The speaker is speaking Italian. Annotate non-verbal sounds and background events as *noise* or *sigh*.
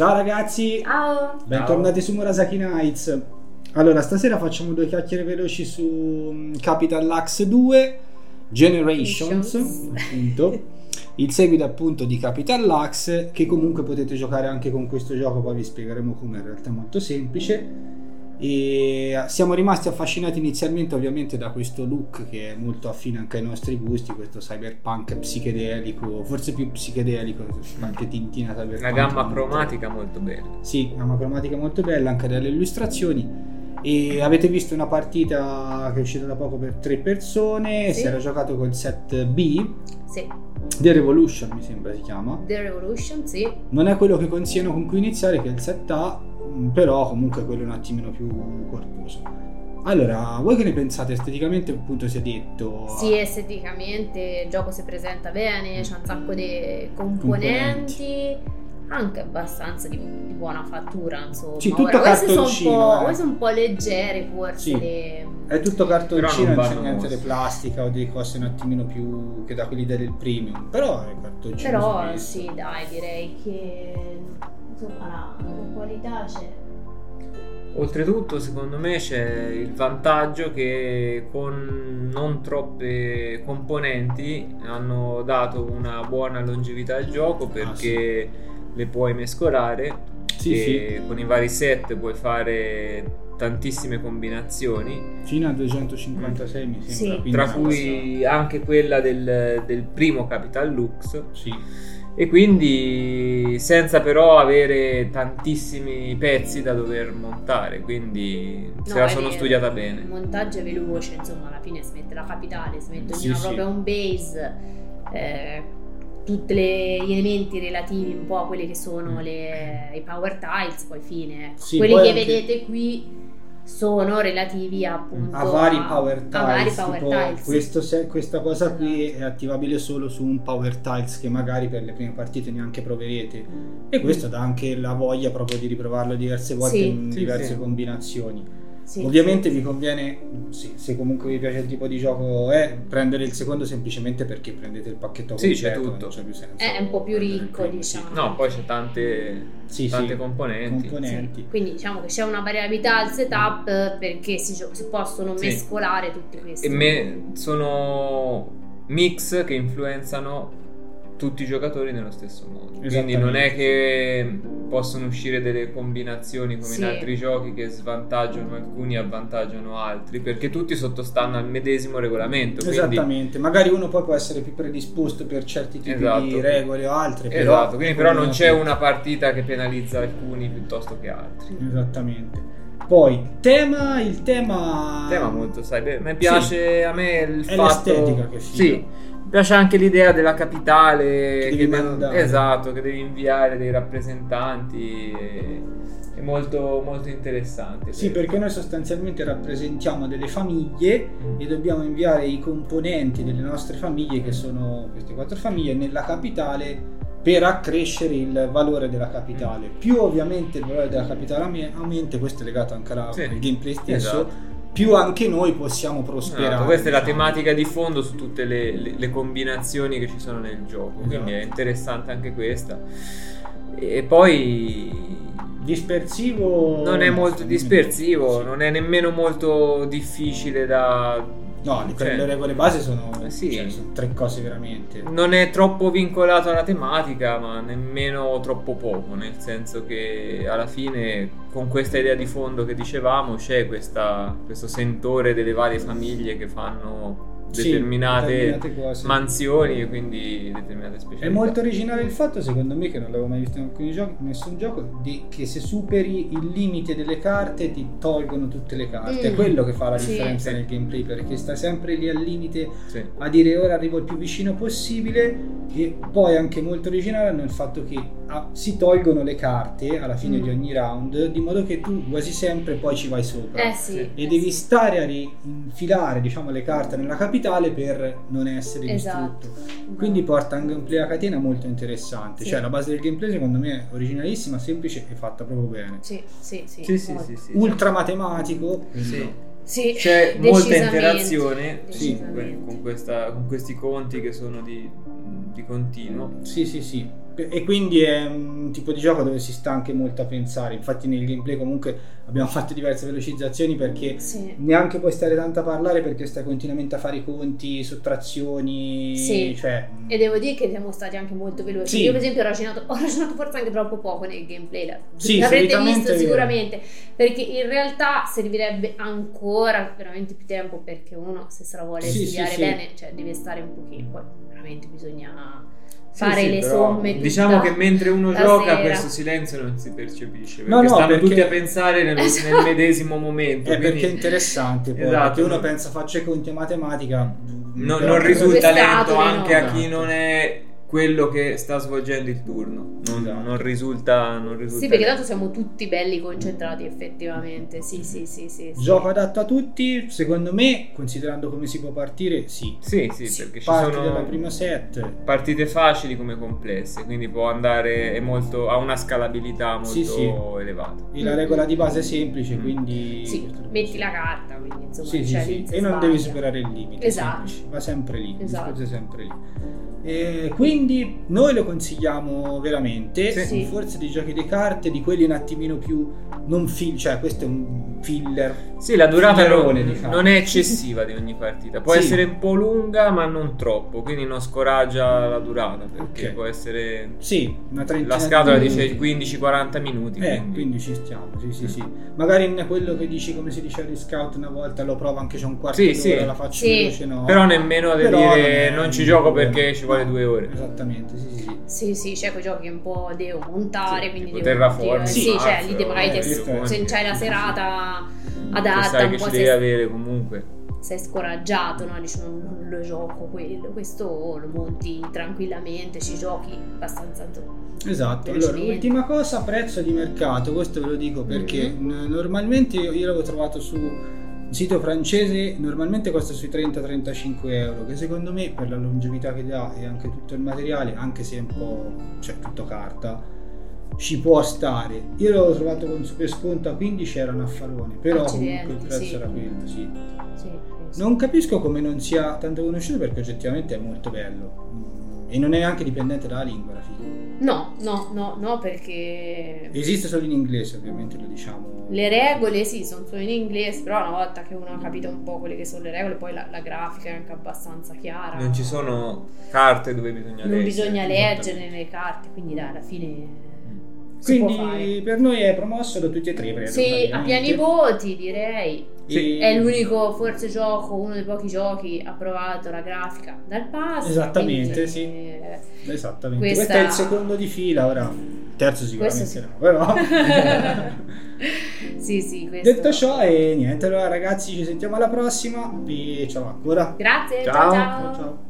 Ciao ragazzi, Ciao! bentornati su Murasaki Nights. Allora, stasera facciamo due chiacchiere veloci su mm, Capital Lux 2 Generations, appunto. *laughs* Il seguito appunto di Capital Lux che comunque potete giocare anche con questo gioco, poi vi spiegheremo come in realtà è molto semplice. E siamo rimasti affascinati inizialmente ovviamente da questo look che è molto affine anche ai nostri gusti, questo cyberpunk psichedelico, forse più psichedelico, anche tintina cyberpunk. Una gamma cromatica molto bella. sì, gamma cromatica molto bella anche dalle illustrazioni. E avete visto una partita che è uscita da poco per tre persone. Sì. Si era giocato col set B, Sì, The Revolution mi sembra si chiama. The Revolution, sì. Non è quello che consigliano con cui iniziare, che è il set A, però comunque quello è un attimino più corposo. Allora, voi che ne pensate esteticamente? Appunto, si è detto. Sì, esteticamente il gioco si presenta bene, c'è un sacco di componenti, anche abbastanza di, di buona fattura, insomma. Sì, tutto Ora, questi sono un cartoncino, po', eh. sono un po' leggeri forse. Sì. le- È tutto cartoncino, non c'è niente di plastica o di cose un attimino più che da quelli del premium. Però è cartoncino. Però sì, dai, direi che insomma la, la qualità c'è. Oltretutto, secondo me c'è il vantaggio che con non troppe componenti hanno dato una buona longevità al gioco perché le puoi mescolare Ah, Sì, e con i vari set puoi fare tantissime combinazioni, Fino a 256 mi sembra. Sì. tra cui anche quella del, del primo Capital Lux. E quindi senza però avere tantissimi pezzi da dover montare, quindi se No, la è sono vero. studiata Il bene. montaggio è veloce, insomma, alla fine si mette la capitale, si mette ognuno sì. proprio un base, eh, tutti gli elementi relativi un po' a quelli che sono le- i power tiles, poi fine. ecco. Sì, quelli poi che anche- vedete qui sono relativi appunto A vari power tiles. vari power tipo tiles. questo se- questa cosa qui Esatto. è attivabile solo su un power tiles che magari per le prime partite neanche proverete. E questo dà anche la voglia proprio di riprovarlo diverse volte Sì. in Sì, diverse sì. combinazioni. Sì, Ovviamente sì. vi conviene, sì, se comunque vi piace il tipo di gioco, è prendere il secondo semplicemente perché prendete il pacchetto Sì, c'è completo, tutto. non c'è più senso. È un po' più ricco, primo, diciamo. No, poi c'è tante, Sì, tante sì, componenti. componenti. Sì, Quindi diciamo che c'è una variabilità al setup perché si, gio- si possono Sì. mescolare tutti questi. E me- sono mix che influenzano tutti i giocatori nello stesso modo. Quindi non è che possono uscire delle combinazioni come Sì. in altri giochi che svantaggiano alcuni e avvantaggiano altri, perché tutti sottostanno al medesimo regolamento. Quindi, Esattamente, magari uno poi può essere più predisposto per certi tipi di Esatto. regole o altre, però, esatto, quindi però non c'è una partita che penalizza alcuni piuttosto che altri. Esattamente. Poi, tema, il tema... tema molto cyber. Mi piace a me il È fatto l'estetica che figa. Sì. Piace anche l'idea della capitale Che che devi esatto, che devi inviare dei rappresentanti. e- È molto, molto interessante. Sì, perché noi sostanzialmente rappresentiamo delle famiglie e dobbiamo inviare i componenti delle nostre famiglie, che sono queste quattro famiglie, nella capitale per accrescere il valore della capitale. Mm. Più ovviamente il valore della capitale aumenta, questo è legato anche alla- Sì. al gameplay stesso, Esatto. Più anche noi possiamo prosperare. Esatto, questa è la diciamo. tematica di fondo su tutte le, le- le combinazioni che ci sono nel gioco, quindi è Esatto. interessante anche questa. E poi Dispersivo... non è molto Sì. dispersivo, non è nemmeno molto difficile da... No, le, cioè, le regole base sono, eh sì. cioè, sono tre cose veramente. Non è troppo vincolato alla tematica, ma nemmeno troppo poco, nel senso che alla fine con questa idea di fondo che dicevamo c'è questa- questo sentore delle varie famiglie che fanno determinate, determinate cose. mansioni e quindi determinate specialità. È molto originale il fatto, secondo me, che non l'avevo mai visto in alcuni giochi, nessun gioco, di- che se superi il limite delle carte ti tolgono tutte le carte. È Mm. quello che fa la Sì. differenza Sì. nel gameplay, perché sta sempre lì al limite Sì. a dire ora arrivo il più vicino possibile e poi anche molto originale hanno il fatto che si tolgono le carte alla fine Mm. di ogni round, di modo che tu quasi sempre poi ci vai sopra. Eh sì. Sì. E devi stare a rinfilare diciamo, le carte nella capitale per non essere Esatto. distrutto. Quindi porta un gameplay a catena molto interessante. Sì. Cioè, la base del gameplay, secondo me, è originalissima, semplice e fatta proprio bene. Sì, sì, sì. Sì, sì, molto. sì, sì. Ultra matematico. *laughs* Sì. Sì, C'è molta interazione decisamente. con, questa- con questi conti che sono di, di continuo. Sì, sì, sì. E quindi è un tipo di gioco dove si sta anche molto a pensare. Infatti, nel gameplay, comunque abbiamo *laughs* fatto diverse velocizzazioni perché Sì. neanche puoi stare tanto a parlare perché stai continuamente a fare i conti, sottrazioni. Sì. Cioè, E devo dire che siamo stati anche molto veloci. Sì. Io, per esempio, ho ragionato, ho ragionato forse anche troppo poco nel gameplay. la- Sì, L'avrete visto sicuramente. Perché in realtà servirebbe ancora veramente più tempo. Perché uno, se se la vuole studiare bene, cioè deve stare un pochino. Poi veramente bisogna fare sì, le però somme. Diciamo che mentre uno gioca sera. questo silenzio non si percepisce perché No, no, stanno perché- tutti a pensare nel, *laughs* Esatto. nel medesimo momento. è quindi perché è interessante. Poi, Esatto, perché uno no. pensa faccia i conti a matematica. no- non risulta lento anche no. a chi non è quello che sta svolgendo il turno. Non, Esatto. non risulta, non risulta Sì, perché tanto siamo tutti belli concentrati effettivamente. Sì, sì, sì, sì. sì. Gioco adatto a tutti, secondo me, considerando come si può partire, sì. Sì, sì, Sì. perché ci Parti sono dalla prima set. partite facili come complesse, quindi può andare è molto, ha una scalabilità molto Sì, sì. elevata. E la regola di base è semplice, Mm. quindi... Sì, metti la carta, quindi insomma, Sì, sì, cioè, sì. E non sbaglia. devi superare il limite. Esatto. semplice. Va sempre lì. il Esatto. sempre lì. E quindi noi lo consigliamo veramente. Sì. Forse di giochi di carte, di quelli un attimino più non fill, cioè questo è un filler. Sì, la durata Fillerone, non, diciamo. non è eccessiva di ogni partita. Può Sì. essere un po' lunga, ma non troppo. Quindi non scoraggia la durata. Perché Ok. può essere. Sì, una trentina La scatola di dice minuti. 15-40 minuti. Eh, quindi- quindi ci stiamo, sì, sì, sì. Magari in quello che dici, come si dice agli scout una volta, lo provo anche c'è un quarto Sì, d'ora, sì. la faccio Sì. veloce, no. Però nemmeno di Però dire non, un ci gioco problema. perché ci vuole No, due ore. Esattamente, sì, sì, sì. Sì, sì, c'è quei giochi che un po' devo montare, Sì, quindi tipo devo Terraforming, sì, cioè lì devo magari eh, se c'hai la serata Che adatta, sai un che po' ci sei- devi avere comunque. sei scoraggiato, no? Dici non, non lo gioco quello, questo lo monti tranquillamente, ci giochi abbastanza Esatto, allora ultima cosa, prezzo di mercato, questo ve lo dico perché Mhm. n- normalmente io, io l'avevo trovato su un sito francese, normalmente costa sui 30-35 euro, che secondo me per la longevità che dà e anche tutto il materiale, anche se è un po' cioè tutto carta, ci può stare. Io l'avevo trovato con super sconto a 15 era un affarone, però Accidenti, comunque il prezzo sì. era quello, sì. sì, sì. Non capisco come non sia tanto conosciuto perché oggettivamente è molto bello e non è neanche dipendente dalla lingua alla fine. No, no, no, no, perché Esiste solo in inglese, ovviamente lo diciamo. le regole sì, sono solo in inglese, però una volta che uno ha capito un po' quelle che sono le regole, poi la, la grafica è anche abbastanza chiara. Non ci sono carte dove bisogna Non leggere. bisogna leggere nelle carte, quindi dai, alla fine. Quindi per noi è promosso da tutti e tre. credo, Sì, a pieni voti direi. E- È l'unico forse gioco, uno dei pochi giochi approvato la grafica dal pass. Esattamente, sì. eh, Esattamente. Questa- Questo è il secondo di fila, ora il terzo sicuramente sì. no, però... *laughs* sì, sì, questo. Detto ciò e niente, allora ragazzi ci sentiamo alla prossima e ciao ancora. Grazie, Ciao. ciao. Ciao ciao.